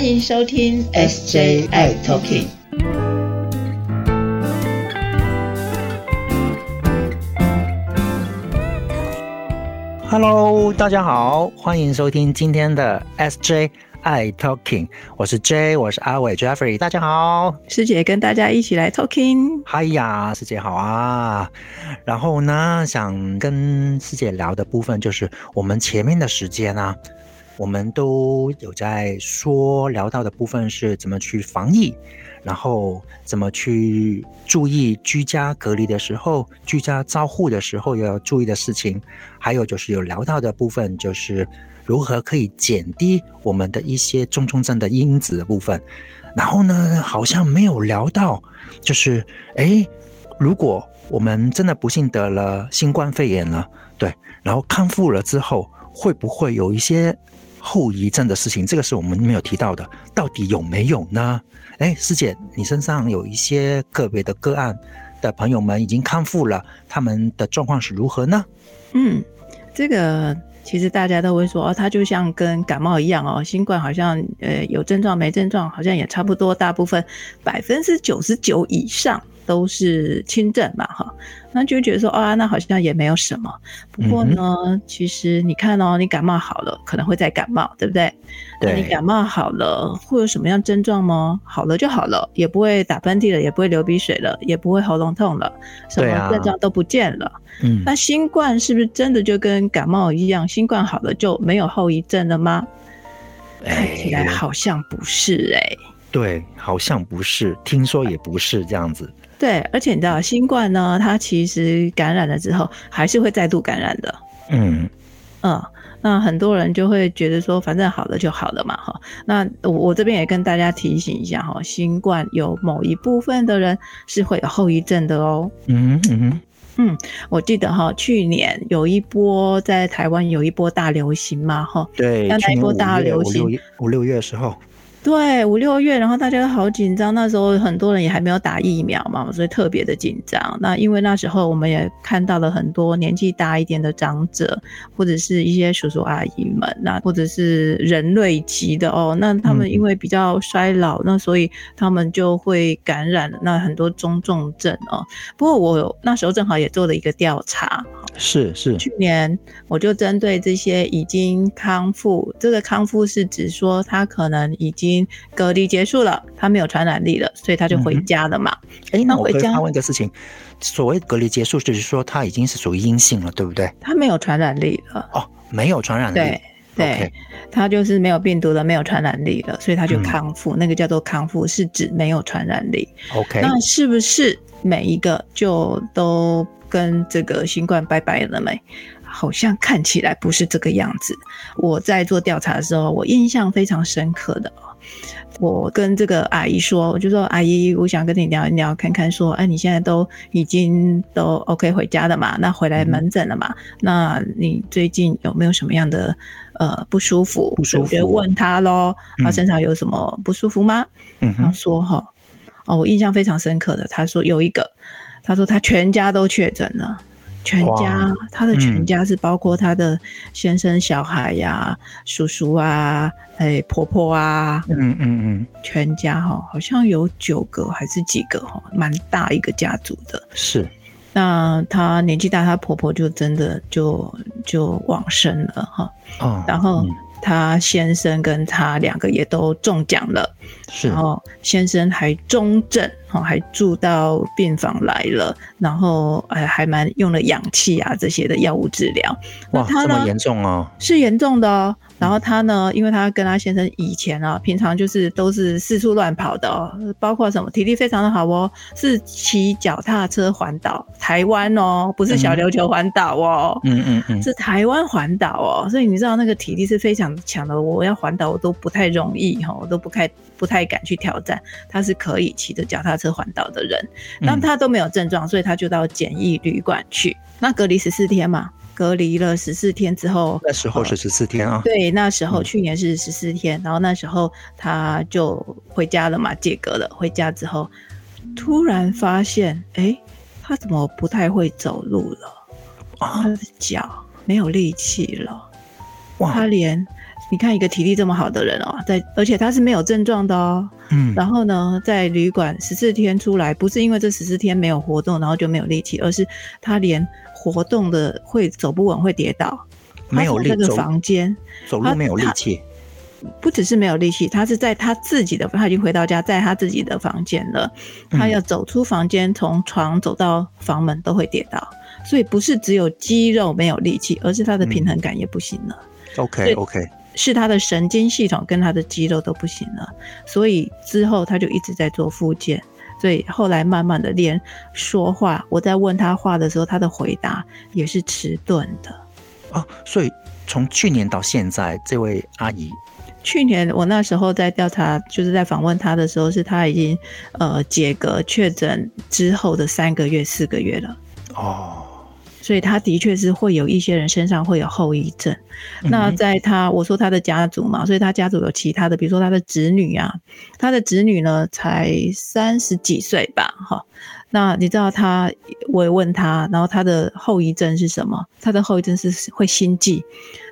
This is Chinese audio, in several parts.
欢迎收听 SJI Talking。Hello，大家好，欢迎收听今天的 SJ I Talking。我是 J，我是阿伟 Jeffrey。大家好，师姐跟大家一起来 Talking。嗨呀，师姐好啊。然后呢，想跟师姐聊的部分就是我们前面的时间啊，我们都有在说聊到的部分是怎么去防疫。然后怎么去注意居家隔离的时候，居家照护的时候要注意的事情，还有就是有聊到的部分，就是如何可以减低我们的一些中重症的因子的部分。然后呢，好像没有聊到，就是哎，如果我们真的不幸得了新冠肺炎了，对，然后康复了之后，会不会有一些后遗症的事情？这个是我们没有提到的，到底有没有呢？哎，师姐，你身上有一些个别的个案的朋友们已经康复了，他们的状况是如何呢？嗯，这个其实大家都会说哦，他就像跟感冒一样哦，新冠好像呃有症状没症状，好像也差不多，大部分百分之九十九以上。都是轻症嘛，哈，那就觉得说啊，那好像也没有什么。不过呢，其实你看哦，你感冒好了，可能会再感冒，对不对？对。你感冒好了，会有什么样症状吗？好了就好了，也不会打喷嚏了，也不会流鼻水了，也不会喉咙痛了，什么症状都不见了。嗯。那新冠是不是真的就跟感冒一样？新冠好了就没有后遗症了吗？看起来好像不是哎。对，好像不是，听说也不是这样子。对，而且你知道，新冠呢，它其实感染了之后，还是会再度感染的。嗯嗯，那很多人就会觉得说，反正好了就好了嘛，哈。那我我这边也跟大家提醒一下哈，新冠有某一部分的人是会有后遗症的哦。嗯嗯嗯，我记得哈，去年有一波在台湾有一波大流行嘛，哈。对，那一波大流行，五六月的时候。对，五六月，然后大家都好紧张，那时候很多人也还没有打疫苗嘛，所以特别的紧张。那因为那时候我们也看到了很多年纪大一点的长者，或者是一些叔叔阿姨们，那或者是人类级的哦，那他们因为比较衰老，那所以他们就会感染那很多中重症哦。不过我那时候正好也做了一个调查。是是，去年我就针对这些已经康复，这个康复是指说他可能已经隔离结束了，他没有传染力了，所以他就回家了嘛。哎，那我可以发问一个事情，所谓隔离结束，就是说他已经是属于阴性了，对不对？他没有传染力了。哦，没有传染力。对对，他就是没有病毒了，没有传染力了，所以他就康复。那个叫做康复，是指没有传染力。OK，那是不是每一个就都？跟这个新冠拜拜了没？好像看起来不是这个样子。我在做调查的时候，我印象非常深刻的我跟这个阿姨说，我就说阿姨，我想跟你聊一聊，看看说，哎，你现在都已经都 OK 回家了嘛？那回来门诊了嘛？那你最近有没有什么样的呃不舒服？不舒服？问他喽，他身上有什么不舒服吗？嗯，他说哈，哦，我印象非常深刻的，他说有一个。他说他全家都确诊了，全家他的全家是包括他的先生、小孩呀、叔叔啊、哎婆婆啊，嗯嗯嗯，全家哈好像有九个还是几个哈，蛮大一个家族的。是，那他年纪大，他婆婆就真的就就往生了哈。哦，然后他先生跟他两个也都中奖了，是，然后先生还中症。哦，还住到病房来了，然后哎，还蛮用了氧气啊这些的药物治疗。哇，这么严重哦？是严重的哦。然后他呢，因为他跟他先生以前啊，平常就是都是四处乱跑的哦，包括什么体力非常的好哦，是骑脚踏车环岛台湾哦，不是小琉球环岛哦，嗯嗯嗯，是台湾环岛哦。所以你知道那个体力是非常强的，我要环岛我都不太容易哈，我都不太不太敢去挑战。他是可以骑着脚踏车环岛的人，那他都没有症状，所以他就到检疫旅馆去，那隔离十四天嘛。隔离了十四天之后，那时候是十四天啊。对，那时候去年是十四天，然后那时候他就回家了嘛，解隔了。回家之后，突然发现，哎，他怎么不太会走路了？他的脚没有力气了，他连你看一个体力这么好的人哦，在而且他是没有症状的哦，嗯，然后呢，在旅馆十四天出来，不是因为这十四天没有活动，然后就没有力气，而是他连活动的会走不稳，会跌倒，没有力他从这个房间。走路没有力气，不只是没有力气，他是在他自己的，他已经回到家，在他自己的房间了。他要走出房间，从床走到房门都会跌倒，所以不是只有肌肉没有力气，而是他的平衡感也不行了，OK 对 OK，是他的神经系统跟他的肌肉都不行了。所以之后他就一直在做复健，所以后来慢慢的练说话，我在问他话的时候，他的回答也是迟钝的。哦，所以从去年到现在，这位阿姨去年我那时候在调查，就是在访问他的时候，是他已经呃解隔确诊之后的三个月、四个月了，哦，所以他的确是会有一些人身上会有后遗症。那嗯在他我说他的家族嘛，所以他家族有其他的，比如说他的子女啊，他的子女呢才三十几岁吧，哈。那你知道他，我也问他，然后他的后遗症是什么？他的后遗症是会心悸，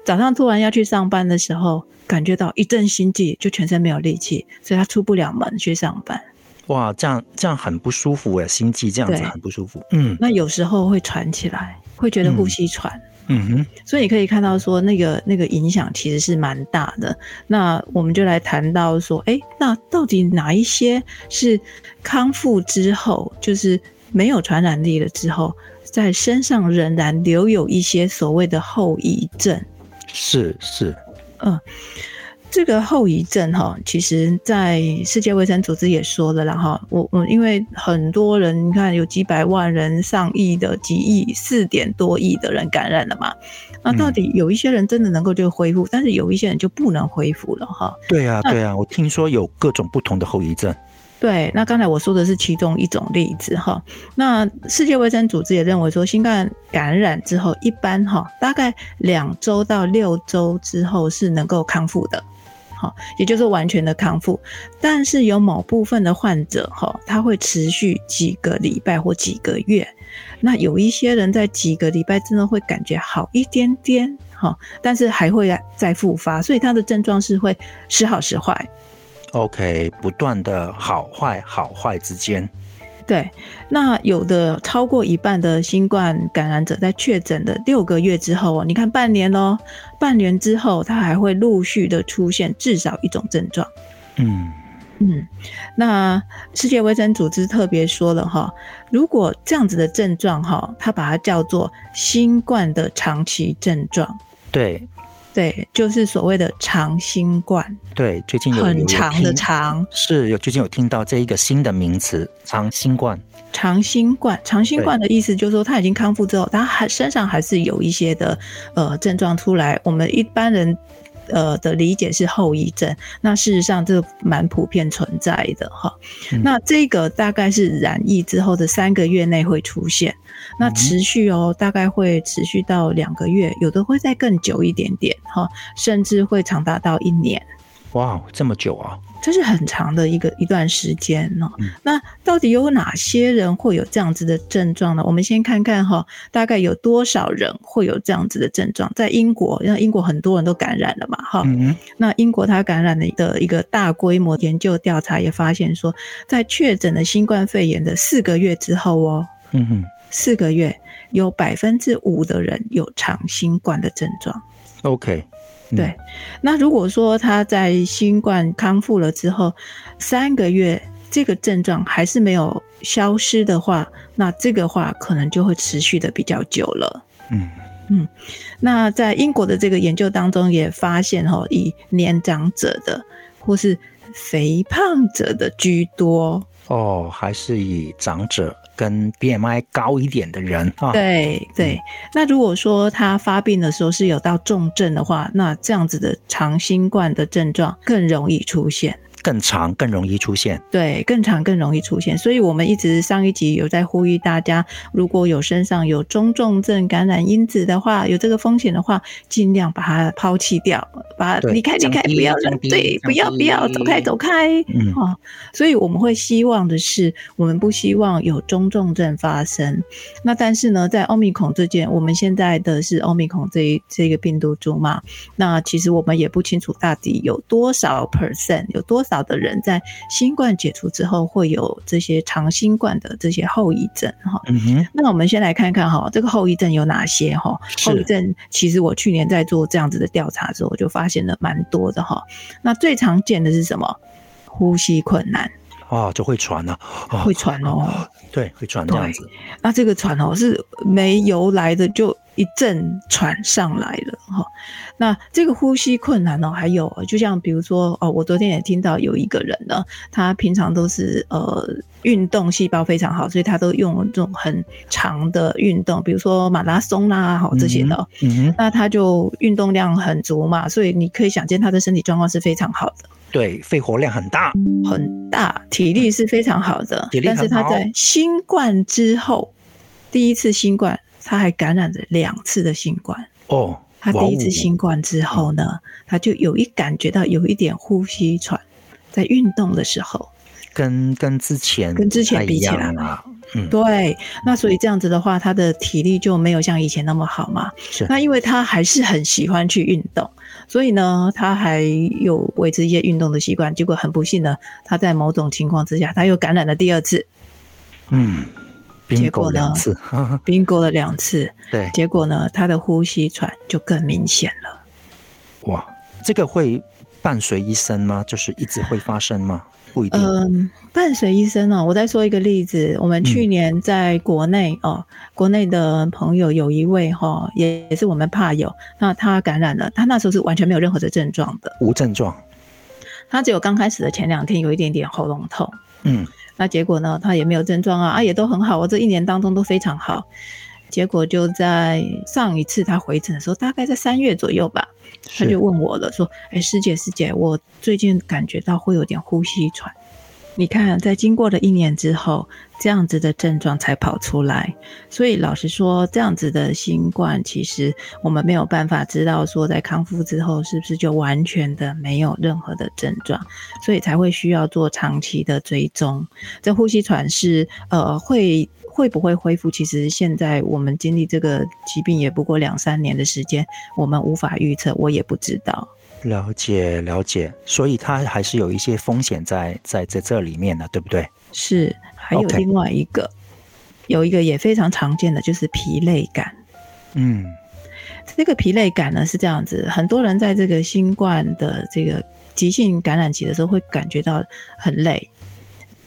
早上突然要去上班的时候，感觉到一阵心悸，就全身没有力气，所以他出不了门去上班。哇，这样这样很不舒服哎，心悸这样子很不舒服。嗯那有时候会喘起来，会觉得呼吸喘。嗯哼，所以你可以看到说，那个那个影响其实是蛮大的。那我们就来谈到说，哎，那到底哪一些是康复之后，就是没有传染力了之后，在身上仍然留有一些所谓的后遗症？是是，这个后遗症哈，其实在世界卫生组织也说了啦哈，我我因为很多人，你看有几百万人、上亿的几亿、四点多亿的人感染了嘛，那到底有一些人真的能够就恢复，但是有一些人就不能恢复了哈。对啊那对啊，我听说有各种不同的后遗症。对，那刚才我说的是其中一种例子哈。那世界卫生组织也认为说，新冠感染之后，一般哈大概两周到六周之后是能够康复的，好，也就是完全的康复。但是有某部分的患者哈，他会持续几个礼拜或几个月。那有一些人在几个礼拜之后会感觉好一点点，哈，但是还会再复发，所以他的症状是会时好时坏。OK，不断的好坏好坏之间。对，那有的超过一半的新冠感染者在确诊的六个月之后哦，你看半年哦，半年之后他还会陆续的出现至少一种症状。嗯嗯，那世界卫生组织特别说了哈，如果这样子的症状哈，它把它叫做新冠的长期症状，对对，就是所谓的长新冠，对，最近有很长的长。是有最近有听到这一个新的名词长新冠。长新冠，长新冠的意思就是说，他已经康复之后，他还身上还是有一些的呃症状出来。我们一般人呃的理解是后遗症，那事实上这蛮普遍存在的哈。嗯那这个大概是染疫之后的三个月内会出现，那持续哦，大概会持续到两个月，有的会再更久一点点哈，甚至会长达到一年。哇，这么久啊！这是很长的一个一段时间哦。嗯那到底有哪些人会有这样子的症状呢？我们先看看哈，大概有多少人会有这样子的症状？在英国，因为英国很多人都感染了嘛，哈、嗯那英国它感染的的一个大规模研究调查也发现说，在确诊了新冠肺炎的四个月之后哦，嗯哼四个月有百分之五的人有长新冠的症状。，OK，嗯对，那如果说他在新冠康复了之后，三个月这个症状还是没有消失的话，那这个话可能就会持续的比较久了。嗯那在英国的这个研究当中也发现，哈，以年长者的或是肥胖者的居多。哦，还是以长者跟 BMI 高一点的人啊。对对，那如果说他发病的时候是有到重症的话，那这样子的长新冠的症状更容易出现。更长，更容易出现。对，更长更容易出现。所以我们一直上一集有在呼吁大家，如果有身上有中重症感染因子的话，有这个风险的话，尽量把它抛弃掉，把它离开离开，不要对，不要不要走开走开。嗯啊，所以我们会希望的是，我们不希望有中重症发生。那但是呢，在奥密孔这件，我们现在的是奥密孔这一这个病毒株嘛，那其实我们也不清楚到底有多少 percent，有多少的人在新冠解除之后会有这些长新冠的这些后遗症哈。嗯哼。那我们先来看看哈，这个后遗症有哪些哈？后遗症其实我去年在做这样子的调查之后，我就发现了蛮多的哈。那最常见的是什么？呼吸困难。啊，就会传了，会喘哦，对，会喘这样子。那这个喘哦是没由来的，就一阵喘上来了哈。那这个呼吸困难哦，还有就像比如说哦，我昨天也听到有一个人呢，他平常都是呃运动细胞非常好，所以他都用这种很长的运动，比如说马拉松啦，好这些的。嗯那他就运动量很足嘛，所以你可以想见他的身体状况是非常好的。对，肺活量很大，很大，体力是非常好的。但是他在新冠之后，第一次新冠，他还感染了两次的新冠。哦，他第一次新冠之后呢，他就有一感觉到有一点呼吸喘，在运动的时候，跟跟之前跟之前比起来嘛，嗯，对。那所以这样子的话，他的体力就没有像以前那么好嘛。是。那因为他还是很喜欢去运动。所以呢，他还有维持一些运动的习惯，结果很不幸呢，他在某种情况之下，他又感染了第二次。嗯，结果两次，冰过了两次，对，结果呢，他的呼吸喘就更明显了。哇，这个会伴随一生吗？就是一直会发生吗？不一定。嗯，伴随一生哦。我再说一个例子，我们去年在国内哦，国内的朋友有一位哈，也也是我们怕友，那他感染了，他那时候是完全没有任何的症状的，无症状。他只有刚开始的前两天有一点点喉咙痛，嗯，那结果呢，他也没有症状啊，啊也都很好，我这一年当中都非常好。结果就在上一次他回诊的时候，大概在三月左右吧。他就问我了，说：“哎，师姐，师姐，我最近感觉到会有点呼吸喘。你看，在经过了一年之后，这样子的症状才跑出来。所以老实说，这样子的新冠，其实我们没有办法知道说，在康复之后是不是就完全的没有任何的症状，所以才会需要做长期的追踪。这呼吸喘是呃会。”会不会恢复？其实现在我们经历这个疾病也不过两三年的时间，我们无法预测，我也不知道。了解了解，所以它还是有一些风险在在在这里面的，对不对？是，还有另外一个，有一个也非常常见的就是疲累感。嗯，这个疲累感呢是这样子，很多人在这个新冠的这个急性感染期的时候会感觉到很累。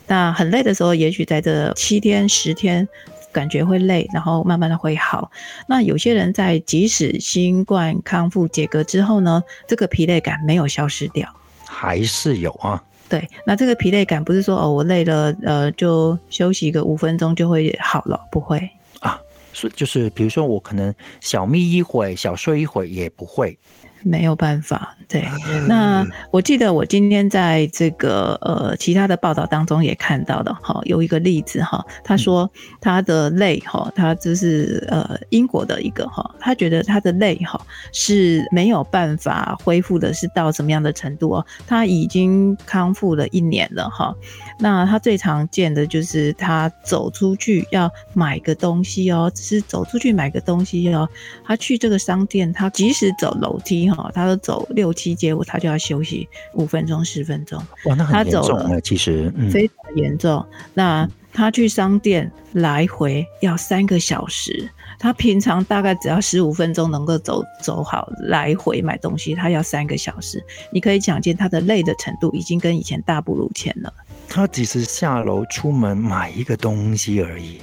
那很累的时候，也许在这七天、十天，感觉会累，然后慢慢的会好。那有些人在即使新冠康复解隔之后呢，这个疲累感没有消失掉，还是有啊。对，那这个疲累感不是说哦，我累了，呃，就休息个五分钟就会好了，不会啊。是就是比如说我可能小眯一会，小睡一会也不会。没有办法，对。那我记得我今天在这个呃其他的报道当中也看到的，哈，有一个例子哈，他说他的泪哈，他就是呃英国的一个哈，他觉得他的泪哈是没有办法恢复的，是到什么样的程度哦？他已经康复了一年了哈。那他最常见的就是他走出去要买个东西哦，只是走出去买个东西哦，他去这个商店，他即使走楼梯。哦，他都走六七街，他就要休息五分钟、十分钟。哇，那很严重了，其实非常严重。那他去商店来回要三个小时，他平常大概只要十五分钟能够走走好来回买东西，他要三个小时。你可以想见他的累的程度已经跟以前大不如前了。他只是下楼出门买一个东西而已。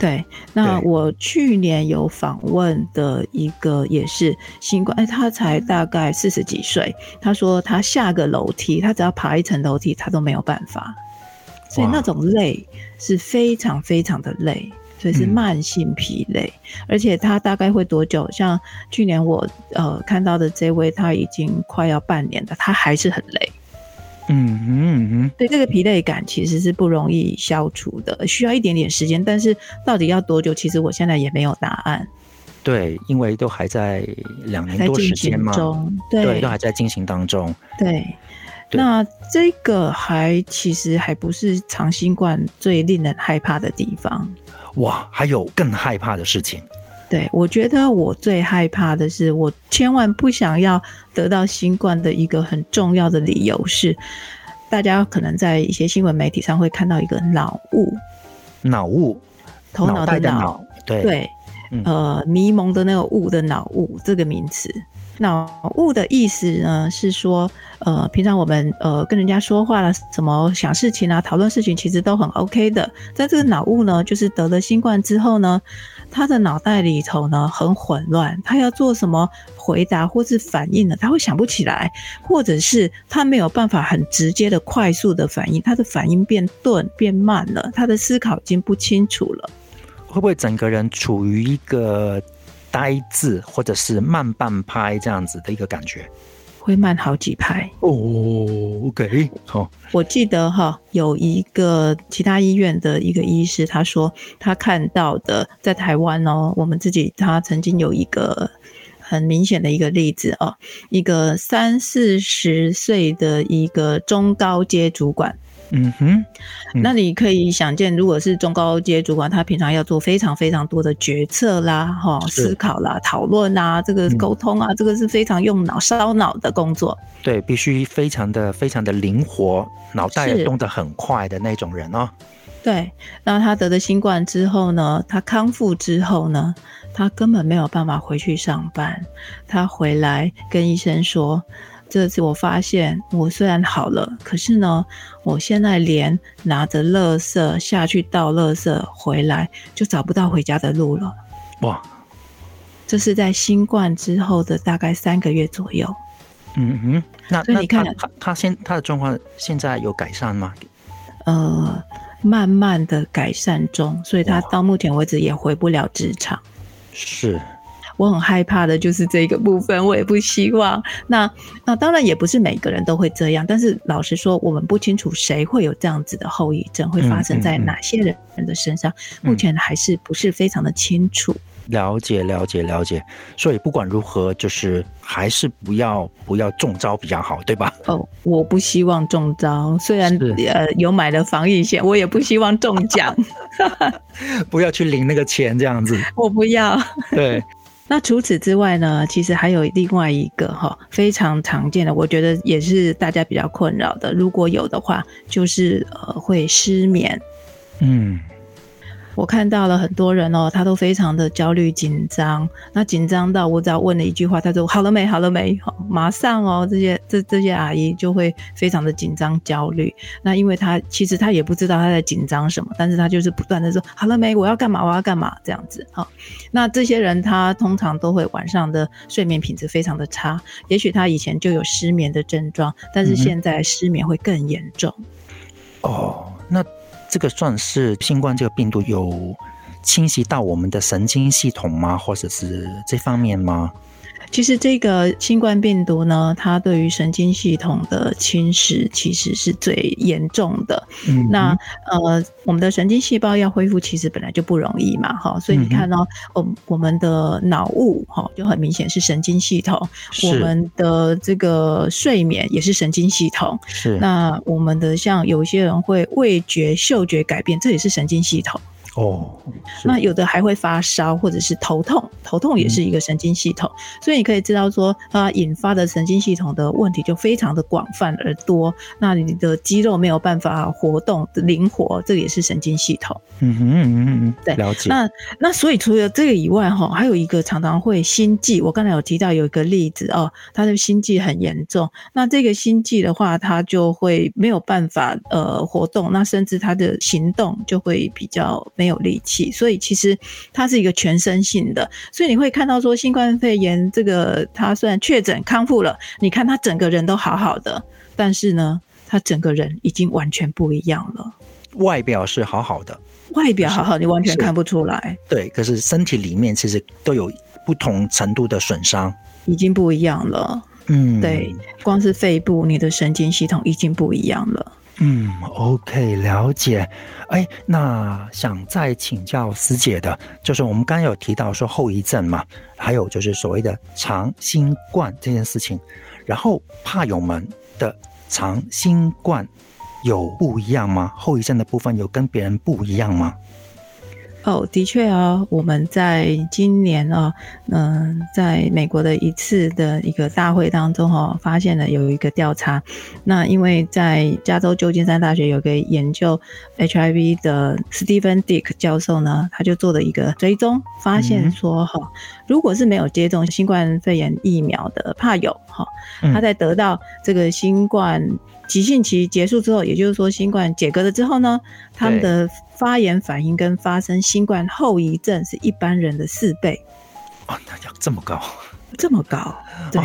对，那我去年有访问的一个也是新冠，哎，他才大概四十几岁，他说他下个楼梯，他只要爬一层楼梯，他都没有办法，所以那种累是非常非常的累，所以是慢性疲累，而且他大概会多久？像去年我呃看到的这位，他已经快要半年了，他还是很累。嗯哼对，这个疲累感其实是不容易消除的，需要一点点时间。但是到底要多久，其实我现在也没有答案。对，因为都还在两年多时间嘛，中，对，对都还在进行当中。对。对那这个还其实还不是长新冠最令人害怕的地方。哇，还有更害怕的事情。对，我觉得我最害怕的是，我千万不想要得到新冠的一个很重要的理由是，大家可能在一些新闻媒体上会看到一个脑雾，脑雾，头脑的的脑，脑，对，对，嗯呃，迷蒙的那个雾的脑雾这个名词。脑雾的意思呢是说，呃，平常我们呃跟人家说话了，什么想事情啊、讨论事情，其实都很 OK 的。在这个脑雾呢，就是得了新冠之后呢，他的脑袋里头呢很混乱，他要做什么回答或是反应呢，他会想不起来，或者是他没有办法很直接的、快速的反应，他的反应变钝、变慢了，他的思考已经不清楚了。会不会整个人处于一个呆滞或者是慢半拍这样子的一个感觉？会慢好几拍。哦，OK，好，我记得哈，有一个其他医院的一个医师，他说他看到的在台湾哦，我们自己他曾经有一个很明显的一个例子哦，一个三四十岁的一个中高阶主管。嗯哼，嗯那你可以想见，如果是中高阶主管，他平常要做非常非常多的决策啦、哈是思考啦、讨论啦，这个嗯沟通啊，这个是非常用脑烧脑的工作。对，必须非常的非常的灵活，脑袋也动得很快的那种人哦。对，那他得了新冠之后呢，他康复之后呢，他根本没有办法回去上班。他回来跟医生说：“这次我发现，我虽然好了，可是呢，我现在连拿着垃圾下去倒垃圾回来，就找不到回家的路了。哇，”这是在新冠之后的大概三个月左右。嗯哼，那那所以你看他他他现他的状况现在有改善吗？呃，慢慢的改善中，所以他到目前为止也回不了职场。是，我很害怕的就是这个部分，我也不希望。那那当然也不是每个人都会这样，但是老实说，我们不清楚谁会有这样子的后遗症，会发生在哪些人的身上，嗯目前还是不是非常的清楚。了解了解了解。所以不管如何，就是还是不要不要中招比较好，对吧？哦，我不希望中招，虽然呃有买了防疫险，我也不希望中奖，不要去领那个钱这样子。我不要。对，那除此之外呢，其实还有另外一个哈非常常见的，我觉得也是大家比较困扰的。如果有的话，就是呃会失眠。嗯，我看到了很多人哦，他都非常的焦虑紧张，那紧张到我只要问了一句话，他说好了没，好了没，好，马上哦，这些这这些阿姨就会非常的紧张焦虑。那因为他其实他也不知道他在紧张什么，但是他就是不断的说好了没，我要干嘛，我要干嘛这样子。好，那这些人他通常都会晚上的睡眠品质非常的差，也许他以前就有失眠的症状，但是现在失眠会更严重。哦，那这个算是新冠这个病毒有侵袭到我们的神经系统吗？或者是这方面吗？其实这个新冠病毒呢，它对于神经系统的侵蚀其实是最严重的。嗯那呃，我们的神经细胞要恢复，其实本来就不容易嘛，哈。所以你看哦，我我们的脑雾哈，就很明显是神经系统；是我们的这个睡眠也是神经系统。是那我们的像有些人会味觉、嗅觉改变，这也是神经系统。哦，那有的还会发烧或者是头痛，头痛也是一个神经系统，所以你可以知道说，它引发的神经系统的问题就非常的广泛而多。那你的肌肉没有办法活动灵活，这个也是神经系统。嗯哼嗯哼嗯对，了解。那那所以除了这个以外，哈，还有一个常常会心悸。我刚才有提到有一个例子哦，他的心悸很严重。那这个心悸的话，他就会没有办法呃活动，那甚至他的行动就会比较没有力气。所以其实它是一个全身性的。所以你会看到说，新冠肺炎这个他虽然确诊康复了，你看他整个人都好好的，但是呢，他整个人已经完全不一样了。外表是好好的，外表好好，你完全看不出来。对，可是身体里面其实都有不同程度的损伤。已经不一样了。嗯，对，光是肺部，你的神经系统已经不一样了。嗯，OK，了解。哎，那想再请教师姐的，就是我们刚有提到说后遗症嘛，还有就是所谓的长新冠这件事情，然后怕友们的长新冠有不一样吗？后遗症的部分有跟别人不一样吗？哦，的确啊，我们在今年啊，嗯，在美国的一次的一个大会当中哈，发现了有一个调查。那因为在加州旧金山大学有个研究 HIV 的 Stephen Dick 教授呢，他就做了一个追踪，发现说哈，如果是没有接种新冠肺炎疫苗的怕友哈，他在得到这个新冠。急性期结束之后，也就是说新冠解隔了之后呢，他们的发炎反应跟发生新冠后遗症是一般人的四倍。哦，那要这么高？这么高？对。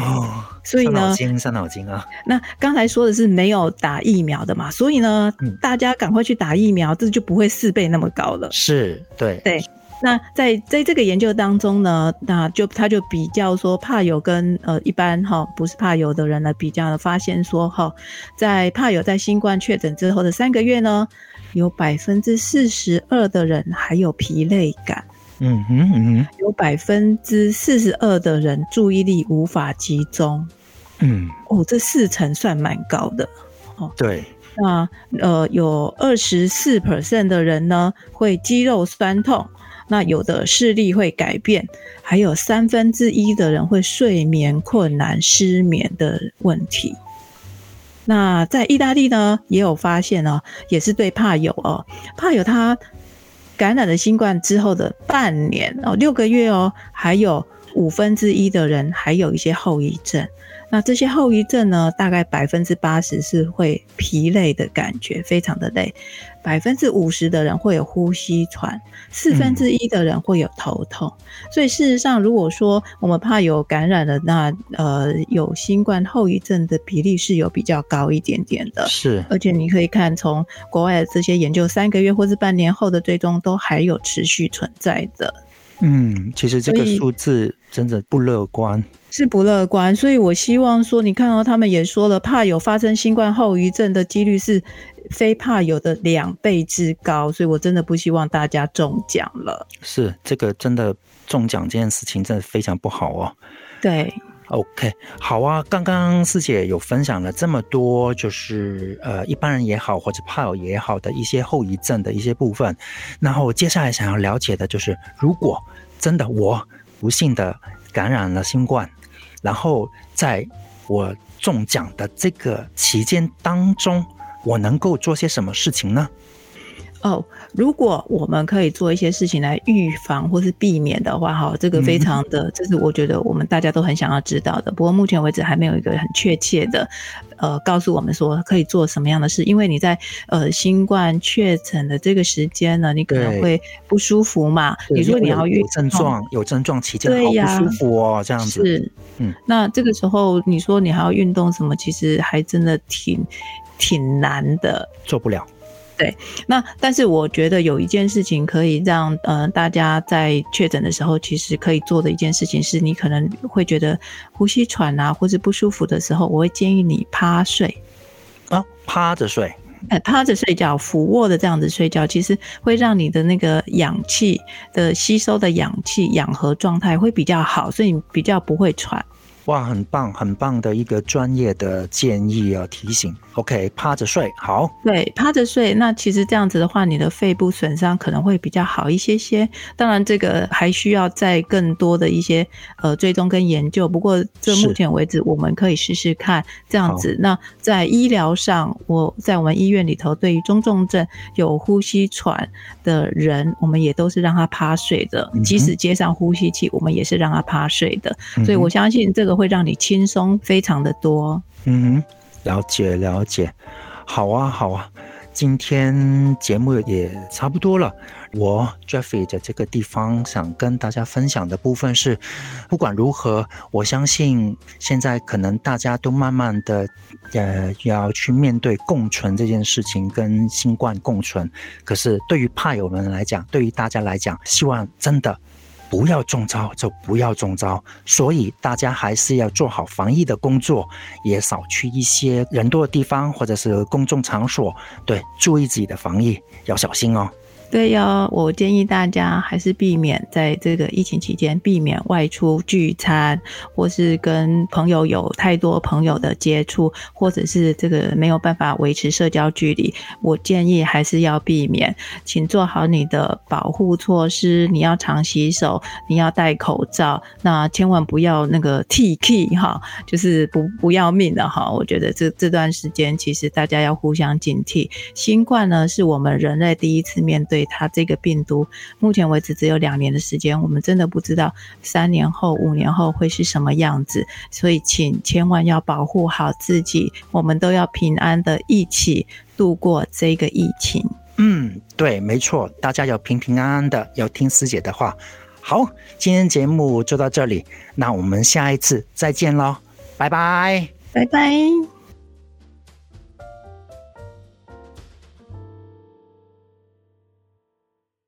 所以呢，伤脑筋，伤脑筋啊。那刚才说的是没有打疫苗的嘛，所以呢，大家赶快去打疫苗，这就不会四倍那么高了。是，对，对。那在在这个研究当中呢，那就他就比较说怕有跟呃一般哈不是怕有的人来比较，发现说哈，在怕有在新冠确诊之后的三个月呢，有百分之四十二的人还有疲累感，嗯哼嗯，有百分之四十二的人注意力无法集中，嗯，哦，这四成算蛮高的，哦，对，那呃有二十四 percent 的人呢会肌肉酸痛。那有的视力会改变，还有三分之一的人会睡眠困难、失眠的问题。那在意大利呢，也有发现哦，也是对怕友哦，怕友他感染了新冠之后的半年哦，六个月哦，还有五分之一的人还有一些后遗症。那这些后遗症呢，大概百分之八十是会疲累的感觉，非常的累；百分之五十的人会有呼吸喘，四分之一的人会有头痛。所以事实上，如果说我们怕有感染的，那呃有新冠后遗症的比例是有比较高一点点的。是，而且你可以看从国外的这些研究，三个月或是半年后的追踪都还有持续存在的。嗯，其实这个数字真的不乐观。是不乐观，所以我希望说，你看到他们也说了，怕有发生新冠后遗症的几率是非怕有的两倍之高，所以我真的不希望大家中奖了。是这个真的中奖这件事情真的非常不好哦。对，OK，好啊。刚刚师姐有分享了这么多，就是呃一般人也好或者怕也好的一些后遗症的一些部分，然后接下来想要了解的就是，如果真的我不幸的感染了新冠。然后在我中奖的这个期间当中，我能够做些什么事情呢？哦，如果我们可以做一些事情来预防或是避免的话，哈，这个非常的，这是我觉得我们大家都很想要知道的。不过目前为止还没有一个很确切的，呃，告诉我们说可以做什么样的事。因为你在呃新冠确诊的这个时间呢，你可能会不舒服嘛。你说你要有症状，有症状期间好不舒服哦，这样子。是，嗯，那这个时候你说你还要运动什么，其实还真的挺挺难的，做不了。对，那但是我觉得有一件事情可以让呃大家在确诊的时候，其实可以做的一件事情是，你可能会觉得呼吸喘啊，或者不舒服的时候，我会建议你趴睡啊，趴着睡，哎，趴着睡觉，俯卧的这样子睡觉，其实会让你的那个氧气的吸收的氧气氧合状态会比较好，所以你比较不会喘。哇，很棒，很棒的一个专业的建议啊，提醒。OK，趴着睡好。对，趴着睡。那其实这样子的话，你的肺部损伤可能会比较好一些些。当然，这个还需要再更多的一些呃追踪跟研究。不过，这目前为止，我们可以试试看这样子。那在医疗上，我在我们医院里头，对于中重症有呼吸喘的人，我们也都是让他趴睡的。即使接上呼吸器，我们也是让他趴睡的。所以我相信这个会让你轻松非常的多。嗯。了解了解，好啊好啊，今天节目也差不多了。我 Jeffrey 的这个地方想跟大家分享的部分是，不管如何，我相信现在可能大家都慢慢的呃要去面对共存这件事情，跟新冠共存。可是对于怕友们来讲，对于大家来讲，希望真的不要中招就不要中招，所以大家还是要做好防疫的工作，也少去一些人多的地方或者是公众场所，对，注意自己的防疫，要小心哦。对呀，我建议大家还是避免在这个疫情期间避免外出聚餐，或是跟朋友有太多朋友的接触，或者是这个没有办法维持社交距离。我建议还是要避免，请做好你的保护措施，你要常洗手，你要戴口罩，那千万不要那个 T K 哈，就是不不要命的哈。我觉得这这段时间其实大家要互相警惕。新冠呢，是我们人类第一次面对对。它这个病毒，目前为止只有两年的时间，我们真的不知道三年后、五年后会是什么样子，所以请千万要保护好自己，我们都要平安的一起度过这个疫情。嗯，对，没错，大家要平平安安的，要听师姐的话。好，今天节目就到这里，那我们下一次再见喽，拜拜，拜拜。